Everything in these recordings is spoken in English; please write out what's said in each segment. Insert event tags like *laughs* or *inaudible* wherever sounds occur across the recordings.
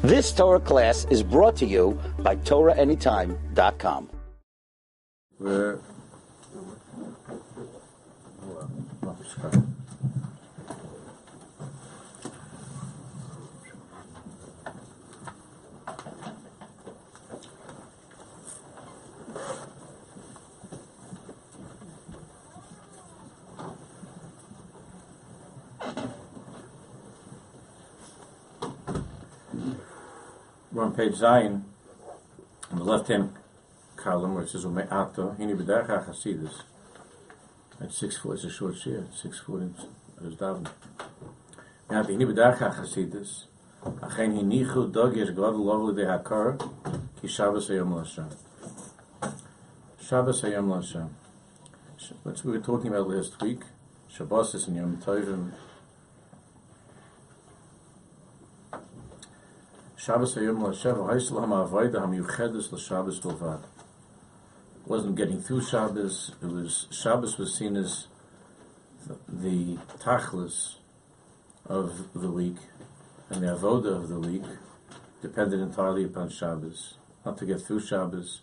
This Torah class is brought to you by TorahAnytime.com. ו... We're page Zion, on the left-hand column where it says Ume'ato, Hini B'dercha Chasidus. At six foot, it's a short shear, six foot there's daven. Now, Hini B'dercha Chasidus, Achen Hinichu Dog Yesh God Lovely De Hakar, Ki Shabbos Hayom L'Hashem. Shabbos Hayom L'Hashem. What we were talking about last week, Shabbos is in Yom Tovim, Shabbos Hayom L'Shabbos Bilvad. Wasn't getting through Shabbos, it was, Shabbos was seen as the, the tachlis of the week, and the avoda of the week depended entirely upon Shabbos. Not to get through Shabbos,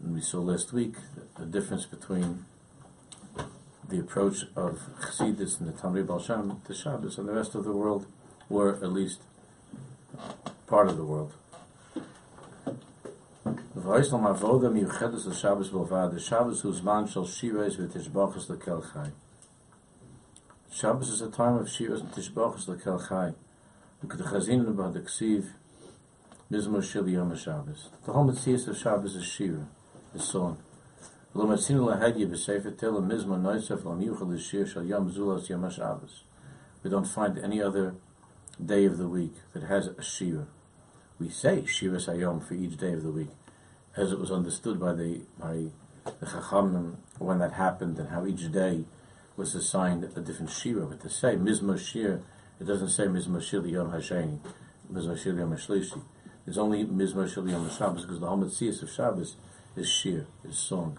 and we saw last week the, difference between the approach of Chassidus and the Tamri Baal Shem to Shabbos, and the rest of the world were at least part of the world. V'oislam avoda miyuchedes l'Shabbos b'lvad, the Shabbos whose man shall shires v'tishbachas l'kel chai. Shabbos is a time of shiras and tishbachas l'kel chai. At the chazin about the ksiv, mizmor shil yom Shabbos. The whole mitzvah of Shabbos is shira, is song. Lo matzinu lahedye b'sefer tila mizmor noisef lo miyuchel l'shir shal yom zulas yom Shabbos. We don't find any other day of the week that has a shira. We say shira sayom for each day of the week, as it was understood by the by the chachamim when that happened and how each day was assigned a different shira. But to say mizmor shir, it doesn't say mizmor shir yom hasheni, mizmor shir yom hashlishi. It's only mizmor shir yom Shabbos because the mitzvah of Shabbos is shir, is song.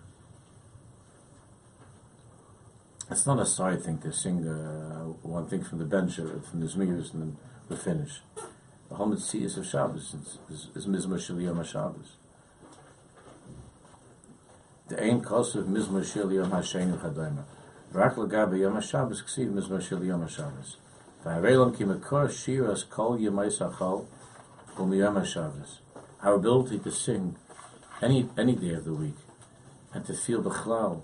It's not a side thing to sing uh, one thing from the bench or from the Zmirs and then we finish. The whole mitzvah of Shabbos is, is, is Mizmor Shel Yom The Ein Kos of Mizmor Shel Yom HaShenu Chadayma. Rak Lagabe Yom HaShabbos Ksiv Mizmor Shel Yom HaShabbos. V'harelam ki mekor shiras kol yemai sachal um Yom HaShabbos. Our ability to sing any any day of the week and to feel the chlal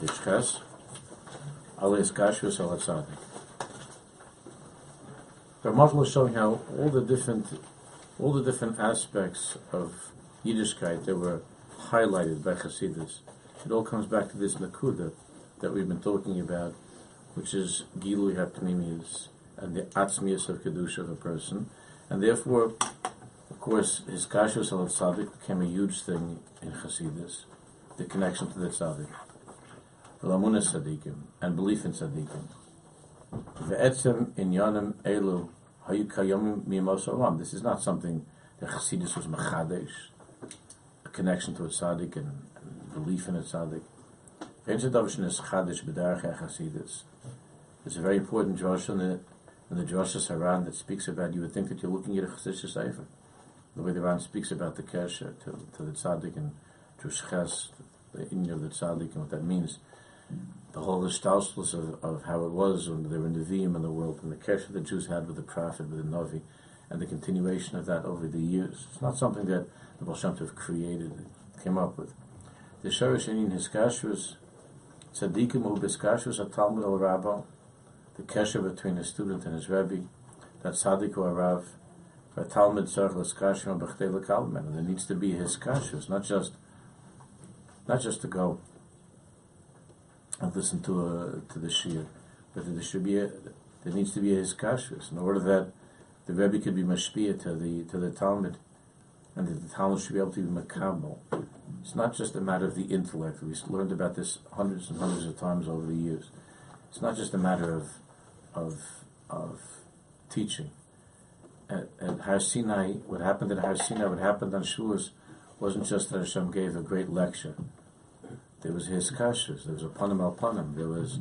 v'darche achsidus, Yitzchas, Alias Kashus al Tzadik. Ramatla is showing how all the different, all the different aspects of Yiddishkeit that were highlighted by Chassidus. It all comes back to this Nakuda that we've been talking about, which is Gilui HaPnimius and the Atzmius of Kedusha of a person. And therefore, of course, his Kashus al Tzadik became a huge thing in Chassidus, the connection to the Tzadik. Lamunas Sadiqim, and belief in Sadiqim. Ve'etzem inyanim elu hayu mimos olam. This is not something that Chassidus was machadesh, a connection to a tzaddik and, belief in a tzaddik. Ve'etzedavshin is chadesh b'darach Chassidus. It's a very important drasha in the, in the Drasha Saran that speaks about, you would think that you're looking at a Chassidish Sefer. The way the Ran speaks about the Kesher to, to the tzaddik and to Shches, the Inyan of the tzaddik and what that means the whole gestaltless of, of how it was when they were Vim in the world, and the kesher the Jews had with the prophet, with the Navi, and the continuation of that over the years. It's not something that the Baal Tov created, came up with. The Sherish in his kashrus, tzaddikim hu biskashrus a Talmud al Rabba, the kesher between a student and his Rebbe, that tzaddik or Rav, for Talmud tzarch and there needs to be his kashrus, not just, not just to go and listen to a, to the shir. But there should be a, there needs to be a hiskashus in order that the Rebbe could be mashpia to the to the Talmud, and that the Talmud should be able to be makabel. It's not just a matter of the intellect. We've learned about this hundreds and hundreds of times over the years. It's not just a matter of of of teaching. At, at Har Sinai, what happened at Har Sinai, what happened on Shavuos, wasn't just that Hashem gave a great lecture. There was his kashas. There was a panim al panim. There was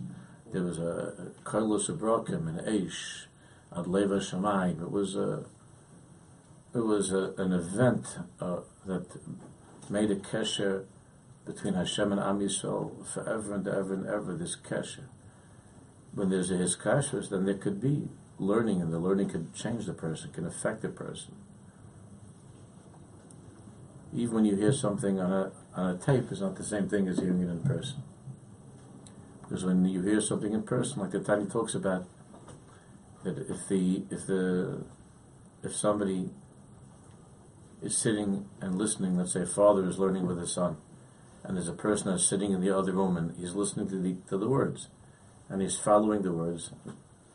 there was a karlos abrokim and eish ad leva. It was a it was a, an event uh, that made a kesher between Hashem and Am Yisrael forever and ever and ever. This kesher. When there's a hiskashus, then there could be learning, and the learning could change the person, can affect the person. Even when you hear something on a on a tape, is not the same thing as hearing it in person. Because when you hear something in person, like the Tani talks about, that if the if the if somebody is sitting and listening, let's say a father is learning with his son, and there's a person that's sitting in the other room and he's listening to the to the words, and he's following the words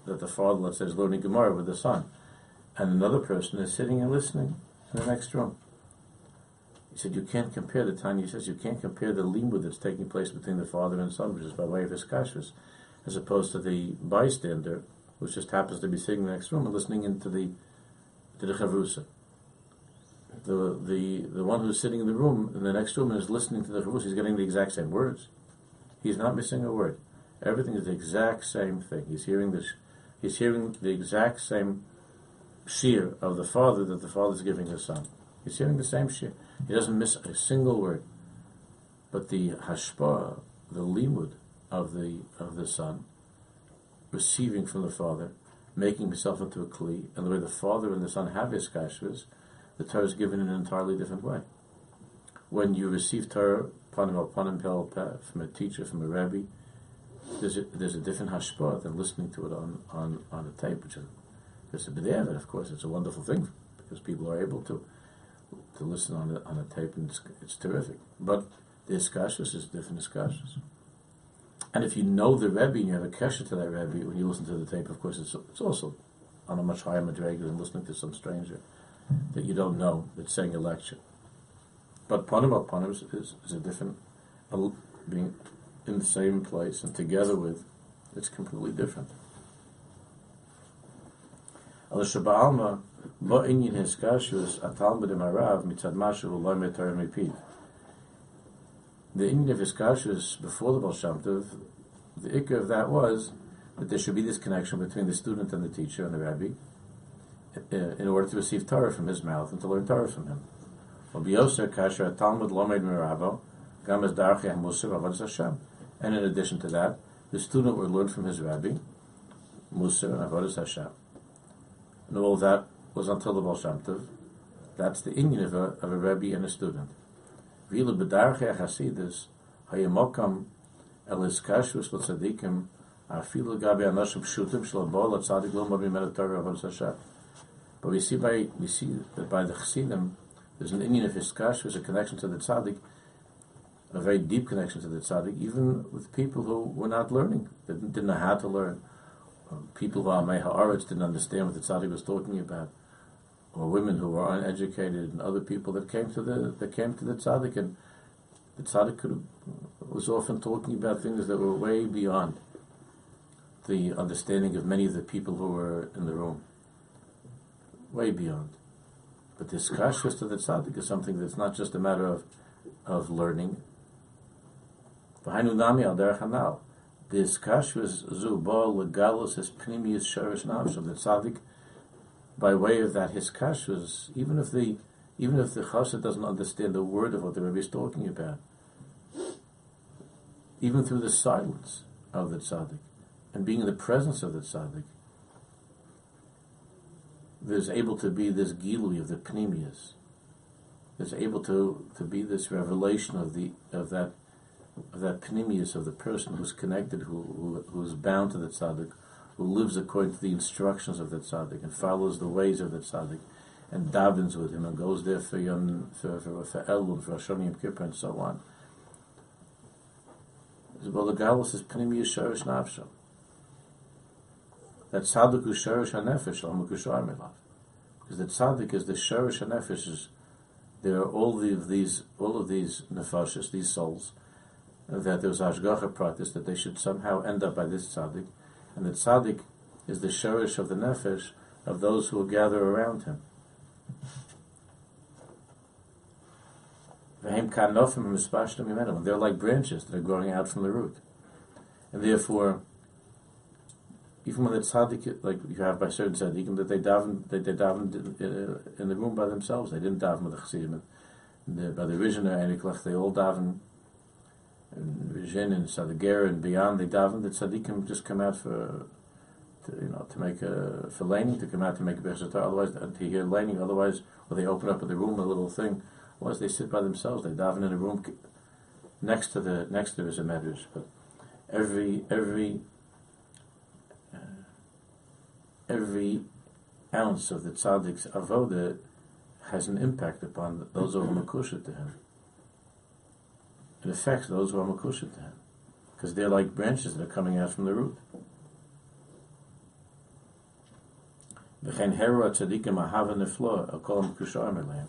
that the father, let's say, is learning Gemara with the son, and another person is sitting and listening in the next room. He said you can't compare the. He says you can't compare the limud that's taking place between the father and son, which is by way of his kashrus, as opposed to the bystander, which just happens to be sitting in the next room and listening into the to the chavrusa. The the the one who's sitting in the room in the next room and is listening to the chavrusa, he's getting the exact same words. He's not missing a word. Everything is the exact same thing. He's hearing this. He's hearing the exact same shear of the father that the father is giving his son. He's hearing the same shit. He doesn't miss a single word. But the hashpah, the limud of the of the son, receiving from the father, making himself into a kli, and the way the father and the son have his kashrus, the Torah is given in an entirely different way. When you receive Torah panim al panim pel from a teacher, from a rabbi, there's a, there's a different hashpah than listening to it on, on, on a tape, which is there's a b'diavad, of course, it's a wonderful thing because people are able to to listen on a, on a tape, and it's, it's terrific. But the iskashus is different iskashus. And if you know the Rebbe and you have a kesher to that Rebbe, when you listen to the tape, of course, it's, it's also on a much higher madrega than listening to some stranger that you don't know that's saying a lecture. But panim panim is, is, is, a different, being in the same place and together with, it's completely different. Al Shabbat The inyan of hiskashus before the Tov, the ikka of that was that there should be this connection between the student and the teacher and the rabbi in order to receive Torah from his mouth and to learn Torah from him. And in addition to that, the student would learn from his rabbi, Musa and Avodas Hashem. And all that was until the Baal Shem. That's the Indian of a, of a Rebbe and a student. Vila bedarche hasidus hayamokam elis kashrus l'tzadikim afilu gabi anoshim pshutim shalabo l'tzadik lo mabi meditorah of Hashem. But we see by we see that by the chassidim, there's an Indian of his kashrus, a connection to the tzaddik, a very deep connection to the tzaddik, even with people who were not learning, didn't, didn't know how to learn. People who are Haaretz didn't understand what the tzaddik was talking about or women who were uneducated and other people that came to the that came to the tzaddik and the tzaddik could, was often talking about things that were way beyond the understanding of many of the people who were in the room. Way beyond. But this kashrus to the tzaddik is something that's not just a matter of of learning. This kashrus zu ba legalus is pnimius sharish of The tzaddik by way of that his kashrus, even if the even if the chassid doesn't understand the word of what the Rebbe is talking about, even through the silence of the tzaddik and being in the presence of the tzaddik, there's able to be this gilui of the pnimius. There's able to, to be this revelation of the of that of that pnimius of the person who's connected, who, who who's bound to the tzaddik, who lives according to the instructions of the tzaddik and follows the ways of the tzaddik and davens with him and goes there for Yom, for, for, for Elul, for Hashem Yom Kippur and so on. Well, the Galus is Pnimi Yisharish Nafsham. That tzaddik who sharish hanefesh al mekushar milav. Because the tzaddik is the sherish and nefesh. There are all of these, all of these nefashis, these souls, that there's ashgacha practice that they should somehow end up by this tzaddik, and the tzaddik is the sherish of the nefesh of those who will gather around him. They're like branches that are growing out from the root. And therefore, even when the tzaddik, like you have by certain tzaddikim, that they daven, they, they daven in, the room by themselves. They didn't daven with the chassidim. By the Rishon or they all daven in Rizhin and Sadager and beyond. They daven. The tzaddikim just come out for, to, you know, to make a for laning, to come out to make a bereshit. Otherwise, to hear laning. Otherwise, or they open up in the room a little thing was they sit by themselves. They daven in a room next to the next to the medrash. But every every uh, every ounce of the tzaddik's avoda has an impact upon those are makusha to him. It affects those who are makusha to him because they're like branches that are coming out from the root. V'chein heru tzaddikim ahav neflo, akol makusha amelem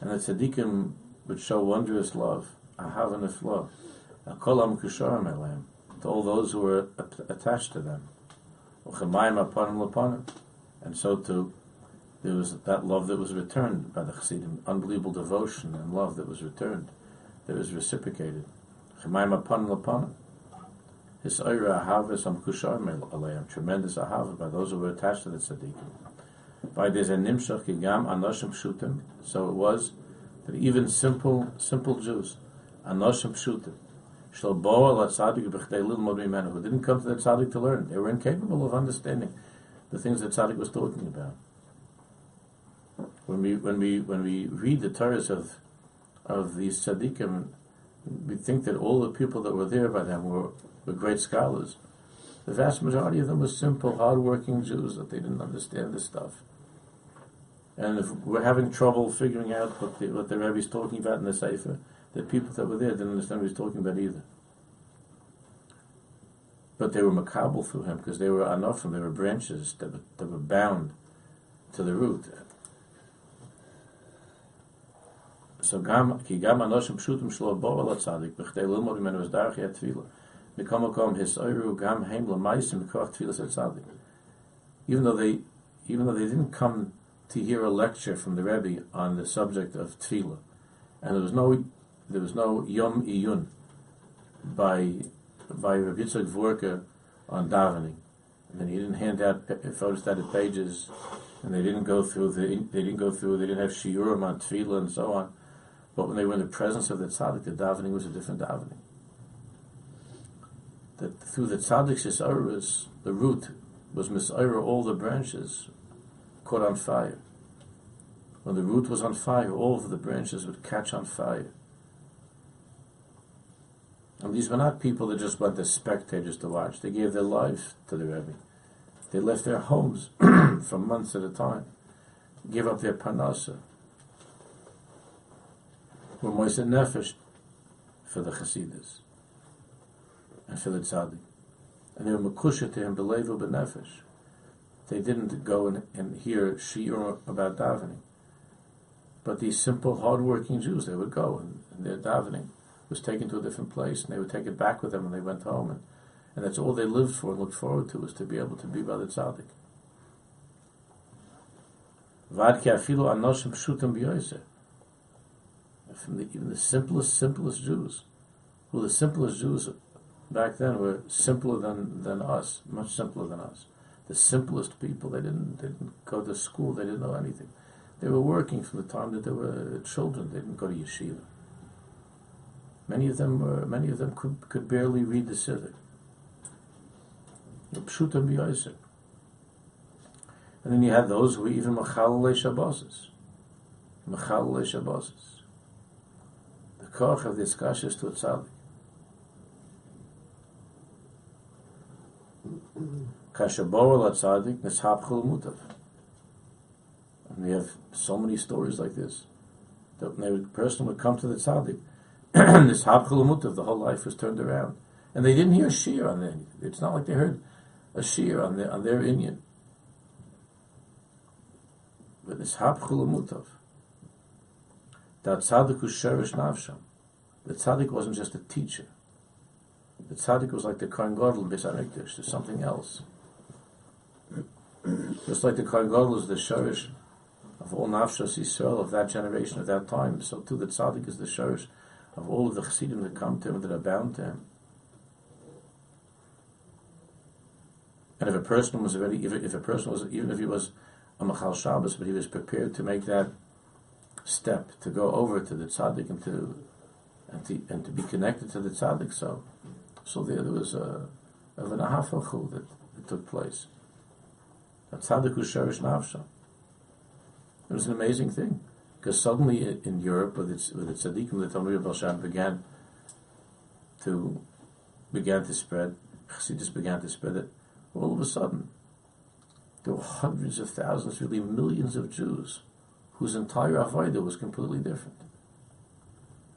and the tzaddikim would show wondrous love, ahav and kol kolam kusharim to all those who were attached to them, and so too there was that love that was returned by the Chassidim, unbelievable devotion and love that was returned, that was reciprocated. His oira ahava some kusharim aleim, tremendous ahava by those who were attached to the tzaddikim. By this nimshach gigam anoshim pshutim. So it was that even simple simple Jews, anoshim pshutim, shal boa la tzaddik b'chdei lilmod mimenu, who didn't come to the tzaddik to learn. They were incapable of understanding the things that tzaddik was talking about. When we when we when we read the Torahs of of these tzaddikim, we think that all the people that were there by them were, were great scholars. The vast majority of them were simple, hard-working Jews that they didn't understand this stuff. And if we're having trouble figuring out what the, what the Rebbe is talking about in the Sefer, the people that were there didn't understand what he's talking about either. But they were makabel through him because they were anofim, they were branches that were, that were bound to the root. So gam ki gam anoshim pshutim shlo bo ala tzadik b'chdei lilmod imenu es darach yet tefillah. Mikam makom his oiru gam heim l'maisim koch tefillah tzadik. Even though they, even though they didn't come to hear a lecture from the Rebbe on the subject of tefillah, and there was no there was no yom iyun by by Rabbi Yitzchak Vorka on davening, and he didn't hand out photostated pages, and they didn't go through the they didn't go through they didn't have shiurim on tefillah and so on, but when they were in the presence of the tzaddik, the davening was a different davening. That through the tzaddik's isaurus, the root was misaira all the branches caught on fire. When the root was on fire, all of the branches would catch on fire. And these were not people that just went as spectators to watch. They gave their life to the Rebbe. They left their homes *clears throat* for months at a time, gave up their parnasa. Were moist nefesh for the Hasidus and for the tzaddik. And they were makusha to him, belevu benefesh. They didn't go and, and hear shiur about davening. But these simple, hard-working Jews, they would go and, and their davening was taken to a different place, and they would take it back with them when they went home, and, and that's all they lived for and looked forward to was to be able to be by the tzaddik. From the, even the simplest, simplest Jews, who the simplest Jews back then were simpler than, than us, much simpler than us the simplest people. They didn't, they didn't go to school. They didn't know anything. They were working from the time that they were children. They didn't go to yeshiva. Many of them were, many of them could, could barely read the Siddur. And then you had those who were even machalale shabboses. Machalale kasha is to a tzaddik. Kashabor Latzadik Nishapchul Mutav. And we have so many stories like this. That a person would come to the tzaddik, *clears throat* Nishapchul Mutav, the whole life was turned around. And they didn't hear shir on them. It's not like they heard a shir on their, on their Indian. with mishapchul mutav. That tzaddik was sherish nafsham. The tzaddik wasn't just a teacher. The tzaddik was like the Kohen Gadol in There's something else. Just like the Kohen Gadol is the sherish of all nafshas Yisrael of that generation, of that time, so too the tzaddik is the sherish of all of the chassidim that come to him, that are bound to him. And if a person was already, if, if a person was, even if he was a Machal Shabbos, but he was prepared to make that step, to go over to the tzaddik and to, and to, and to be connected to the tzaddik, so, so there, there was a, of an ahafalchu that, that took place. A tzaddik who nafsha. It was an amazing thing. Because suddenly in Europe, with its, with its tzaddikim, the Talmud Balshan began to, began to spread, Chassidus began to spread it, all of a sudden, there were hundreds of thousands, really millions of Jews whose entire avodah was completely different,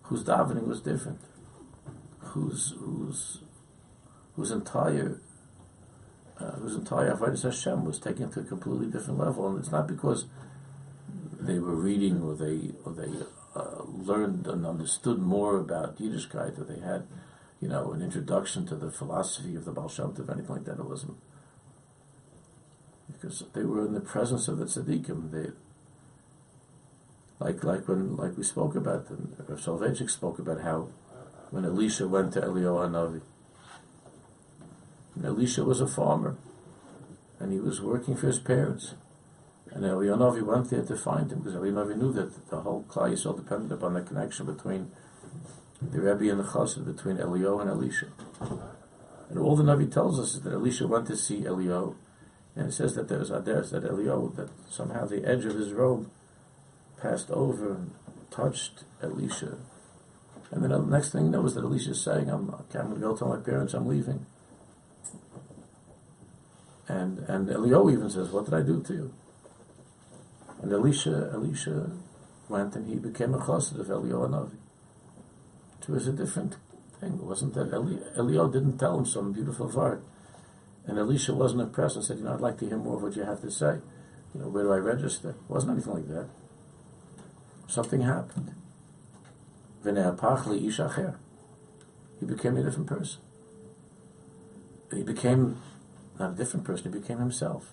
whose davening was different, whose whose whose entire uh, whose entire avodah Hashem was taken to a completely different level, and it's not because they were reading or they or they uh, learned and understood more about Yiddishkeit or they had you know an introduction to the philosophy of the Baal Shem Tov, anything like that. It wasn't because they were in the presence of the tzaddikim. They, like like when like we spoke about, and Rav Soloveitchik spoke about how when Elisha went to Eliyahu Hanavi, and Elisha was a farmer, and he was working for his parents. And Eliyahu Hanavi went there to find him because Eliyahu Hanavi knew that the whole Klal Yisrael depended upon the connection between the Rebbe and the Chassid, between Eliyahu and Elisha. And all the Navi tells us is that Elisha went to see Eliyahu and it says that there was Adair, that Eliyahu, that somehow the edge of his robe passed over and touched Elisha. And then the next thing you know is that Elisha's saying, I'm, I'm going to go tell my parents I'm leaving. And, and Eliyahu even says, what did I do to you? And Elisha, Elisha went and he became a chassid of Eliyahu Navi. It was a different thing. It wasn't that Eli, Eliyahu didn't tell him some beautiful word. And Elisha wasn't impressed and said, you know, I'd like to hear more of what you have to say. You know, where do I register? It wasn't anything like that. Something happened. He became a different person. He became not a different person, he became himself.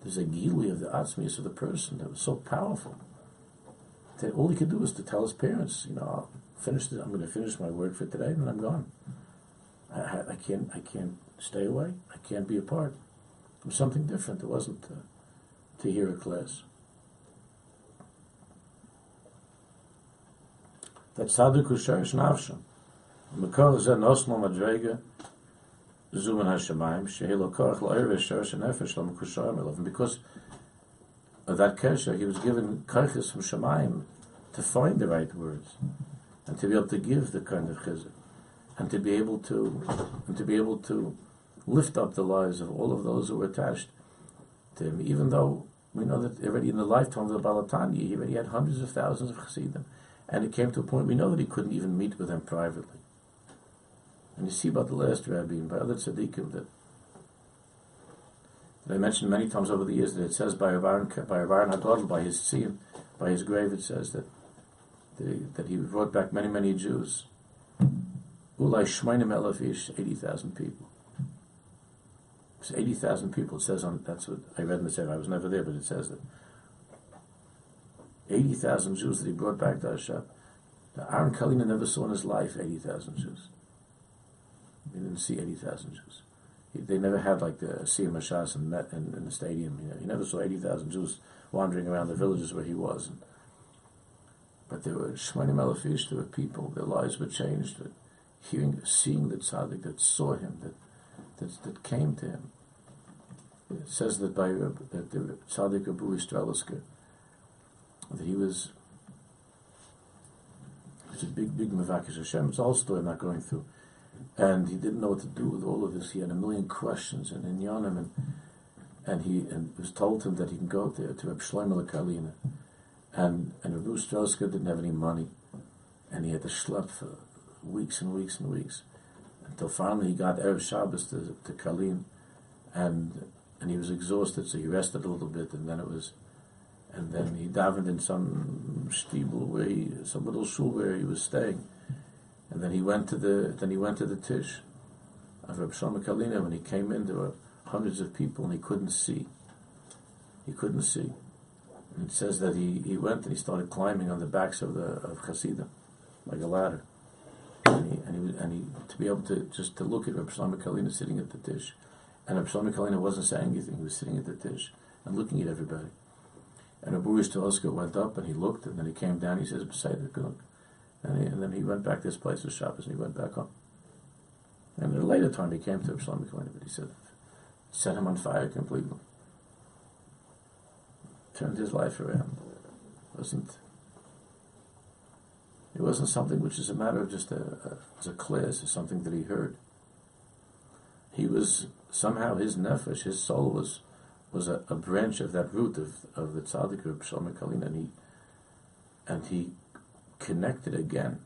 There's a gili of the atzmius of the person that was so powerful that all he could do was to tell his parents, you know, I'll finish this, I'm going to finish my work for today and then I'm gone. I, I can't, I can't stay away. I can't be apart. It was something different. It wasn't uh, to hear a class. That tzaddik usharish nafsham. Mekor ze nosmo madrega zuman hashemayim shehilo korach la'ir v'sharish nefesh. And because of that kesher, he was given karchis from shemayim to find the right words and to be able to give the kind of chizuk and to be able to and to be able to lift up the lives of all of those who were attached to him, even though we know that already in the lifetime of the Baal HaTanya, he already had hundreds of thousands of Chassidim. And it came to a point we know that he couldn't even meet with them privately. And you see about the last rabbi and by other tzaddikim that, that I mentioned many times over the years that it says by Rav by Aaron by his tziyim, by his grave, it says that that he, that he brought back many, many Jews. Ulai Shmainim Elafish, 80,000 people. It's 80,000 people. It says on, that's what I read in the Sefer. I was never there, but it says that 80,000 Jews that he brought back to Hashem. Now, Aaron Karliner never saw in his life 80,000 Jews. He didn't see 80,000 Jews. He, they never had like the Siyum Hashas and met in, in, the stadium. You know, he never saw 80,000 Jews wandering around the villages where he was. And, but there were Shmanim Elafish, there were people, their lives were changed. Hearing, seeing the tzaddik that saw him, that, that, that came to him. It says that by that the tzaddik Abu Strelisker, that he was it's a big, big Mavakish Hashem. It's a whole story I'm not going through. And he didn't know what to do with all of this. He had a million questions and in Yonim, and and he and it was told him that he can go there to Reb Karliner. And and Abu Strelisker didn't have any money, and he had to schlep for weeks and weeks and weeks until finally he got Erev Shabbos to, to Karlin, and and he was exhausted, so he rested a little bit, and then it was, and then he davened in some stiebel where he, some little shul where he was staying, and then he went to the then he went to the tish of Reb Shlomo Karliner. When he came in, there were hundreds of people, and he couldn't see. He couldn't see. And it says that he, he went and he started climbing on the backs of the of Hasidim, like a ladder. And he, and he, and he to be able to just to look at Reb Shlomo Karliner sitting at the Tish. and Reb Shlomo Karliner wasn't saying anything. He was sitting at the Tish and looking at everybody. And Abu Strelisker went up and he looked, and then he came down. He says, "Beside good." And, he, and then he went back to his place of Shabbos, and he went back home. And at a later time, he came to Shlomo Karliner, but he said, set him on fire completely. Turned his life around. It wasn't it wasn't something which is a matter of just a, a as a class or something that he heard. He was somehow his nefesh, his soul was was a, a branch of that root of, of the tzaddik of Shlomo Karliner, and he and he connected again.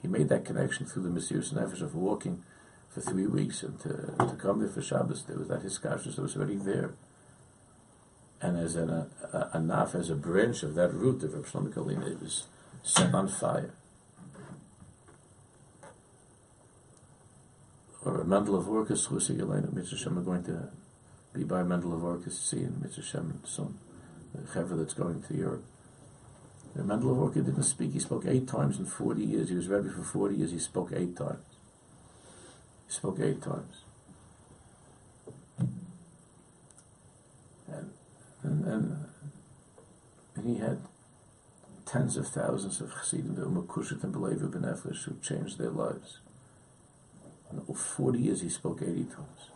He made that connection through the Mesiris Nefesh of walking for three weeks and to, to come there for Shabbos. There was that hiskashus that was already there. And as an, a, a, naf, as a branch of that root of Rav Shlomo it was set on fire. Or a Mendel of Vorka, Chusi Yelena, Mitzvah Shem, are going to be by Mendel of see in Mitzvah Shem soon, the Chever that's going to Europe. The Mendel of Vorka didn't speak, he spoke eight times in 40 years. He was Rebbe for 40 years, he spoke eight times. He spoke eight times. And, and, and, and he had tens of thousands of Chassidim, the Umakushet and Belevu Benefesh, who changed their lives. And over 40 years he spoke 80 times.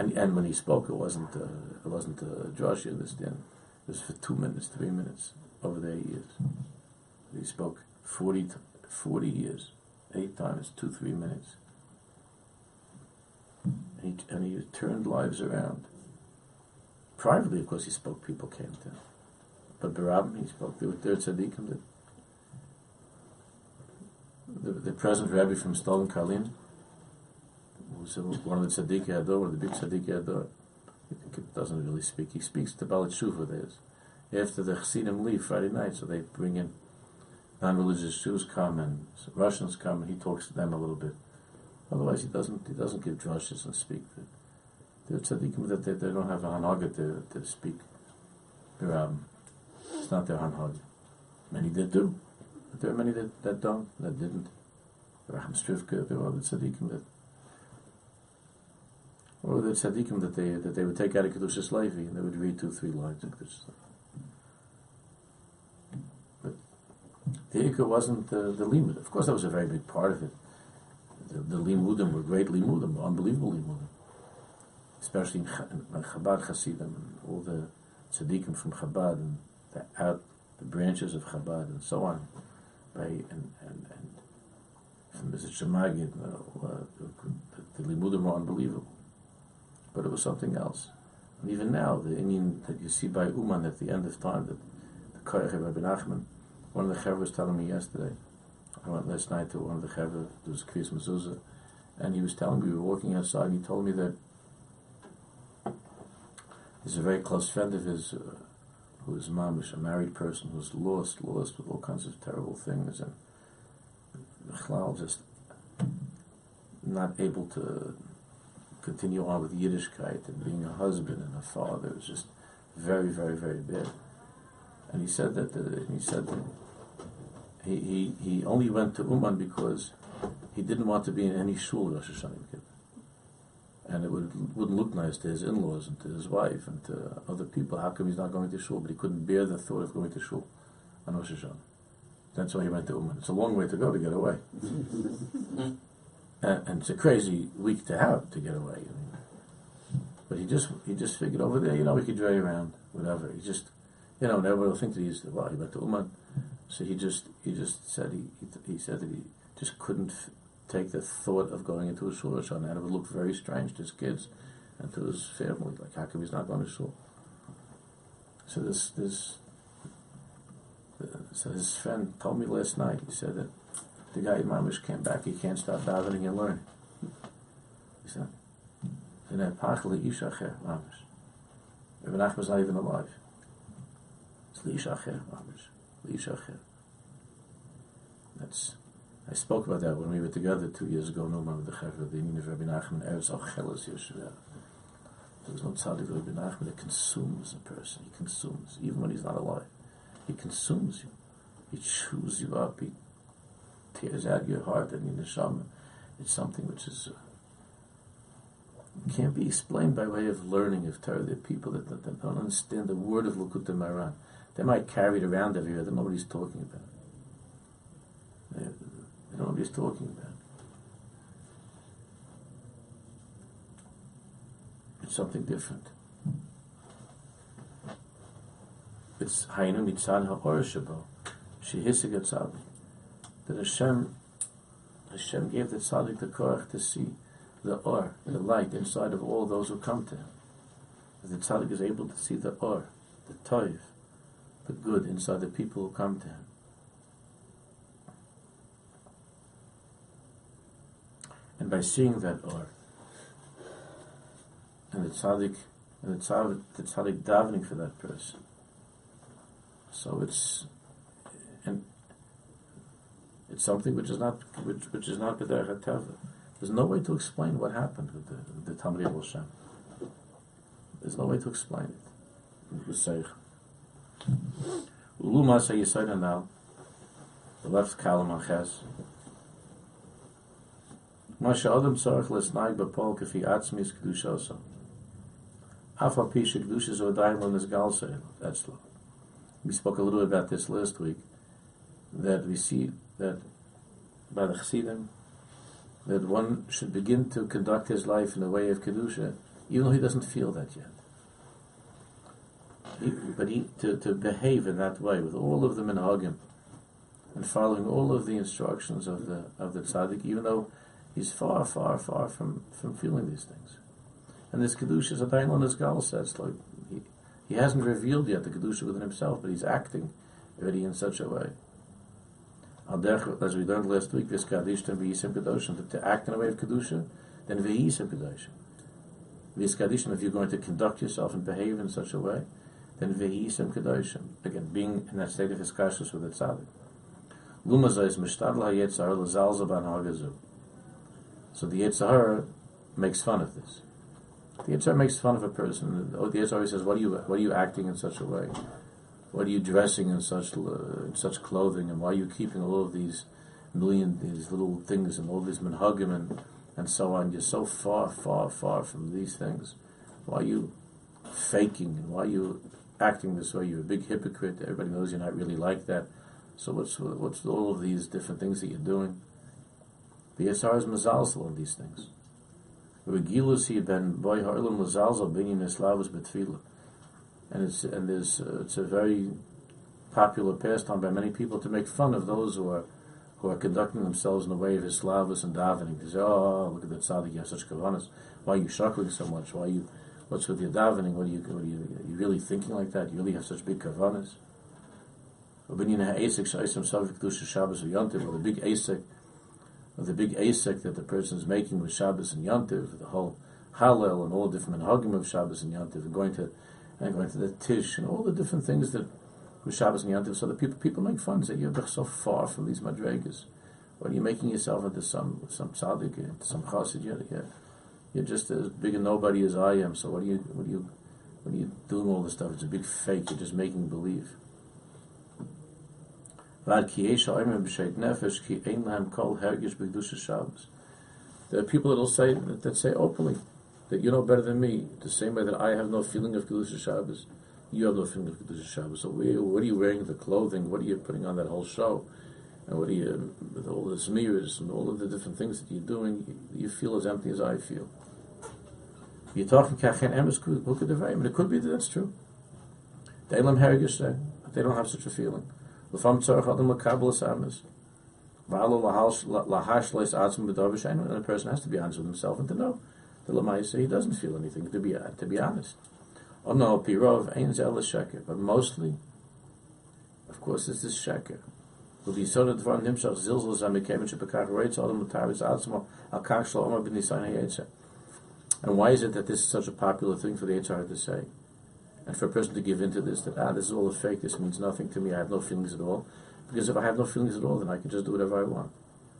And, and when he spoke, it wasn't uh, it wasn't uh, Josh, you understand? It was for two minutes, three minutes over the eight years. He spoke 40, 40 years eight times, two, three minutes. And he, and he turned lives around. Privately, of course, he spoke, people came to him. But Barabim, he spoke, there were there tzaddikim the, the present rabbi from Stolin Karlin, was one of the tzaddik Ador, one of the big tzaddik Ador, he doesn't really speak. He speaks to Balat Shuva, there's. After the Chassidim leave Friday night, so they bring in non-religious Jews come and Russians come, and he talks to them a little bit. Otherwise, he doesn't. He doesn't give drushes and speak. The tzaddikim that they, they don't have a hanhaga to, to speak. Um, it's not their hanhaga. Many that do, but there are many that, that don't, that didn't. Raham Strivka, there were other tzaddikim that, or the tzaddikim that they that they would take out of Kedushas Levi and they would read two, three lines of Kedushas Levi. The Ikka wasn't the, the limud. Of course, that was a very big part of it. The, the limudim were great limudim, unbelievable limudim. Especially in, in Chabad Hasidim and all the tzaddikim from Chabad and the out the branches of Chabad and so on. By and and and from Mr. Shemagid, uh, uh, the, the limudim were unbelievable. But it was something else. And even now, the Indian that you see by Uman at the end of time, that the Koyach of Rabbi Nachman, one of the Chaver was telling me yesterday. I went last night to one of the Chaver, there was Chris Mezuzah, and he was telling me, we were walking outside, and he told me that he's a very close friend of his, uh, who is mamish, a married person who's lost, lost with all kinds of terrible things, and Chlal just not able to continue on with Yiddishkeit and being a husband and a father. It was just very, very, very bad. And he said that uh, he said that he, he, he only went to Uman because he didn't want to be in any shul Rosh Hashanah and it would, wouldn't look nice to his in-laws and to his wife and to other people. How come he's not going to shul? But he couldn't bear the thought of going to shul on Rosh Hashanah. That's why he went to Uman. It's a long way to go to get away. *laughs* and, and, it's a crazy week to have to get away. I mean, but he just he just figured over there, you know, we could drive around, whatever. He just you know, never will think that he's well. He went to Uman, so he just he just said he he, he said that he just couldn't f- take the thought of going into a shul or and it would look very strange to his kids and to his family. Like, how come he's not going to shul? So this this uh, so his friend told me last night. He said that the guy Mamish came back. He can't stop davening and learning. He said, "In that pachli ishacher Mamish." Ibn Achman's not even alive. Leishacher, Leishacher. That's I spoke about that when we were together two years ago. No man the Chevra, the Union of Rabbi Nachman, Eretz Alchelas Yeshua. There's no tzaddik Rabbi Nachman that consumes a person. He consumes, even when he's not alive. He consumes you. He chews you up. He tears out your heart and your neshama. It's something which is uh, can't be explained by way of learning of Torah. There are people that, that, that don't understand the word of Likutei Moharan. They might carry it around everywhere. What he's talking about. They, they know what he's talking about. It's something different. It's Hainu Mitzad Ha'or Shabo. Shehisig Tzadik. That Hashem, Hashem gave the Tzadik the Korach to see the Or, the light inside of all those who come to him. The Tzadik is able to see the Or, the Toiv, the good inside the people who come to him. And by seeing that Or, and the tzaddik, and the tzaddik, the tzaddik davening for that person. So it's, it's something which is not, which, which is not b'derech teva. There's no way to explain what happened with the, the Tamri Hashem. There's no way to explain it. Ulu Masa now, the left column on Ches. Masha Adam Tzarech Lesnai Bapol Kafi Atzmis Kedusha Osa. Afa Pisha Kedusha Zodaim Lo Nizgal Seil. That's lo. We spoke a little bit about this last week, that we see that by the Chassidim, that one should begin to conduct his life in the way of Kedusha, even though he doesn't feel that yet. He, but he, to, to behave in that way with all of the minhagim and following all of the instructions of the of the tzaddik, even though he's far, far, far from, from feeling these things. And this kedusha is a daimon as Gal says, like he, he hasn't revealed yet the kedusha within himself, but he's acting already in such a way as we learned last week, and V'yisim Kedoshim, to act in a way of Kedusha, then V'yisim Kedoshim. This Kaddish, if you're going to conduct yourself and behave in such a way, then V'yisim Kedoshim. Again, being in that state of Hiskashus with the Tzaddik. Lumazais Mishtadl HaYetzar L'zalza Ban Hagazu. So the Yetzar makes fun of this. The Yetzar makes fun of a person. Oh, the Yetzar says, "What are you? What are you acting in such a way? What are you dressing in such uh, in such clothing, and why are you keeping all of these million these little things and all these minhagim and and so on? You're so far, far, far from these things. Why are you faking? And why are you acting this way? You're a big hypocrite. Everybody knows you're not really like that. So what's what's all of these different things that you're doing? The Yisar is mazalsal on these things. Regilus he ben boy harlam mazalsal binyan eslavus betfilah and it's and there's uh, it's a very popular pastime by many people to make fun of those who are who are conducting themselves in the way of Islavus and davening. They say, "Oh, look at that tzaddik, you have such kavanas. Why are you shuckling so much? Why are you? What's with your davening? What are you? What are you? Are you really thinking like that? You really have such big kavanas?" Or the big asik, the big asik that the person is making with Shabbos and Yantiv, the whole Hallel and all the different minhagim of Shabbos and Yantiv, and going to and going to the Tish and all the different things that with Shabbos and Yantiv. So the people people make fun, say you're so far from these madrigas. When you're making yourself into some some tzaddik, some chassid, you're, you're, you're just as big a nobody as I am. So what are you what are you when you're doing all this stuff? It's a big fake. You're just making believe. There are people that will say that say openly that you know better than me, the same way that I have no feeling of Kedusha Shabbos, you have no feeling of Kedusha Shabbos. So what are you wearing the clothing? What are you putting on that whole show? And what are you, with all the smears and all of the different things that you're doing, you feel as empty as I feel. You're talking Kachen Emes Book of Devayim, it could be that that's true. The they don't have such a feeling. V'alo lahash and a person has to be honest with himself and to know the Lamaisa, he doesn't feel anything, to be, to be honest. Oh no, Pirov, Ein Zel Sheker. But mostly, of course, it's this Sheker. Nimshach Reitz Adam Mutaris HaYetzer. And why is it that this is such a popular thing for the Yitzhar to say? And for a person to give into this, that ah, this is all a fake, this means nothing to me, I have no feelings at all. Because if I have no feelings at all, then I can just do whatever I want.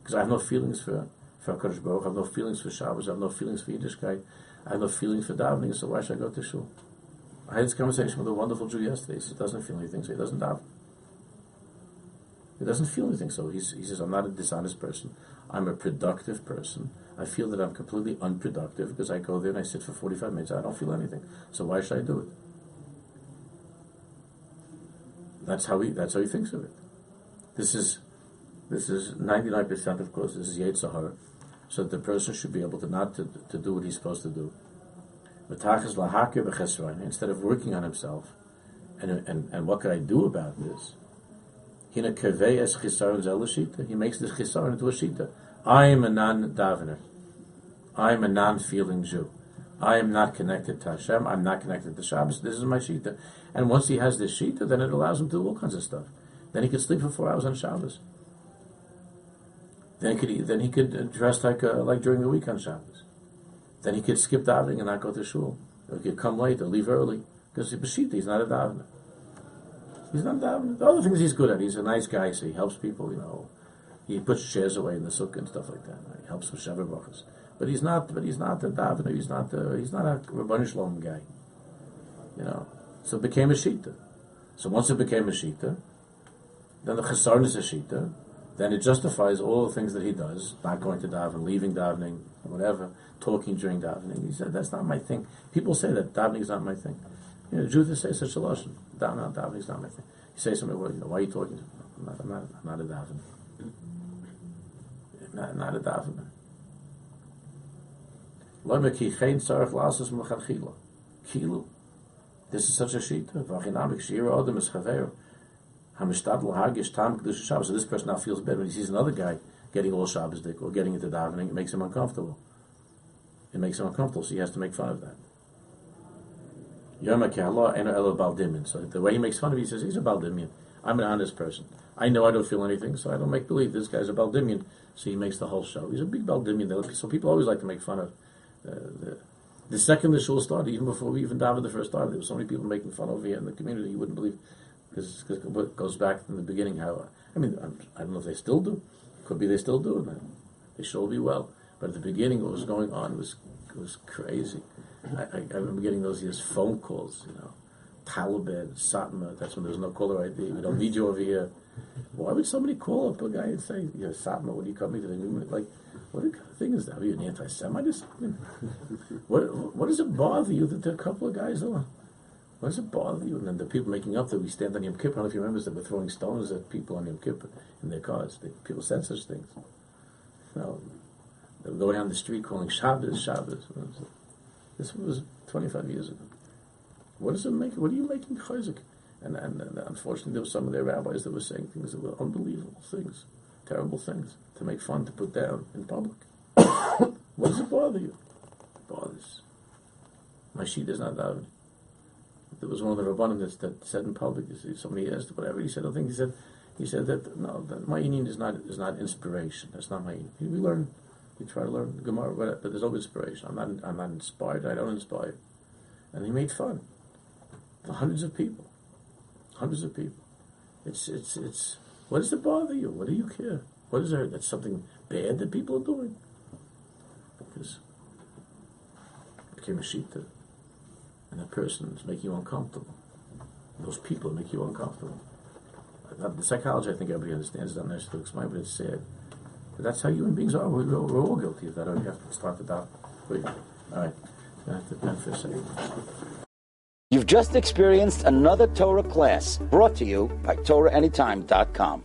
Because I have no feelings for for HaKadosh Baruch, I have no feelings for Shabbos, I have no feelings for Yiddishkeit, I have no feelings for davening, so why should I go to shul? I had this conversation with a wonderful Jew yesterday. He says, doesn't feel anything, so he doesn't daven. He doesn't feel anything, so he's, he says, I'm not a dishonest person. I'm a productive person. I feel that I'm completely unproductive because I go there and I sit for 45 minutes. I don't feel anything. So why should I do it? That's how he, that's how he thinks of it. This is, this is 99% of course, this is Yetzer So the person should be able to not to, to do what he's supposed to do. Instead of working on himself, and, and, and what could I do about this? He makes this chisaron into a shita. I am a non-davener. I am a non-feeling Jew. I am not connected to Hashem. I'm not connected to Shabbos. This is my shita. And once he has this shita, then it allows him to do all kinds of stuff. Then he could sleep for four hours on Shabbos. Then he could then he could dress like uh, like during the week on Shabbos. Then he could skip davening and not go to shul. Or he could come late or leave early because he's a shita, he's not a davener. He's not davener. The other things he's good at. He's a nice guy, so he helps people. You know, he puts chairs away in the sukkah and stuff like that. He helps with shavuot brachas. But he's not. But he's not a davener. He's not. A, he's not a Rabban Shalom guy. You know. So it became a shita. So once it became a shita, then the chisaron is a shita. Then it justifies all the things that he does, not going to daven, leaving davening, whatever, talking during davening. He said, that's not my thing. People say that davening is not my thing. You know, Jews say such a lesson. Davening davening is not my thing. You say something, well, you know, why are you talking? I'm not, I'm not, I'm not a davener. Not, not a davener. This is such a shita. V'achinamik shira odom is. Hamistadl hagish tam kedusha Shabbos. So this person now feels bad when he sees another guy getting all Shabbos dik or getting into davening. It makes him uncomfortable. It makes him uncomfortable, so he has to make fun of that. So the way he makes fun of, it, he says he's a baldimian. I'm an honest person. I know I don't feel anything, so I don't make believe this guy's a baldimian. So he makes the whole show. He's a big baldimian. So people always like to make fun of. Uh, the, the second the shul started, even before we even davened the first time, there were so many people making fun of here in the community. You wouldn't believe because it goes back from the beginning. How I mean, I don't know if they still do. Could be they still do. They should all be well. But at the beginning, what was going on was was crazy. I, I, I remember getting those years phone calls. You know, Taliban, Satmar. That's when there was no caller ID. We don't need you over here. Why would somebody call up a guy and say, "You yeah, Satmar, what are you coming to the new?" Like, what kind of thing is that? Are you an anti-Semite? what what does it bother you that there are a couple of guys are? What does it bother you? And then the people making up that we stand on Yom Kippur. I don't know if you remember that we're throwing stones at people on Yom Kippur in their cars. They, people said such things. Know, they going down the street calling Shabbos, Shabbos. This was 25 years ago. What does it make? What are you making chayzik? And, and, and, unfortunately, there were some of their rabbis that were saying things that were unbelievable things, terrible things to make fun, to put down in public. *coughs* what does it bother you? It bothers. My sheet is not davening there was one of the rabbanim that, said in public, somebody asked whatever, he said, I think he said, he said that no, that my union is not is not inspiration. That's not my union. We learn, we try to learn Gemara, but, there's no inspiration. I'm not I'm not inspired. I don't inspire. And he made fun. Hundreds of people, hundreds of people. It's it's it's. What does it bother you? What do you care? What is there? That's something bad that people are doing. Because it became a shita and that person is making you uncomfortable. Those people make you uncomfortable. Uh, the psychology, I think everybody understands, is not necessary to explain, but it's sad. But that's how human beings are. We're, we're all guilty of that. I have to start the dot. All right. You've just experienced another Torah class brought to you by TorahAnytime.com.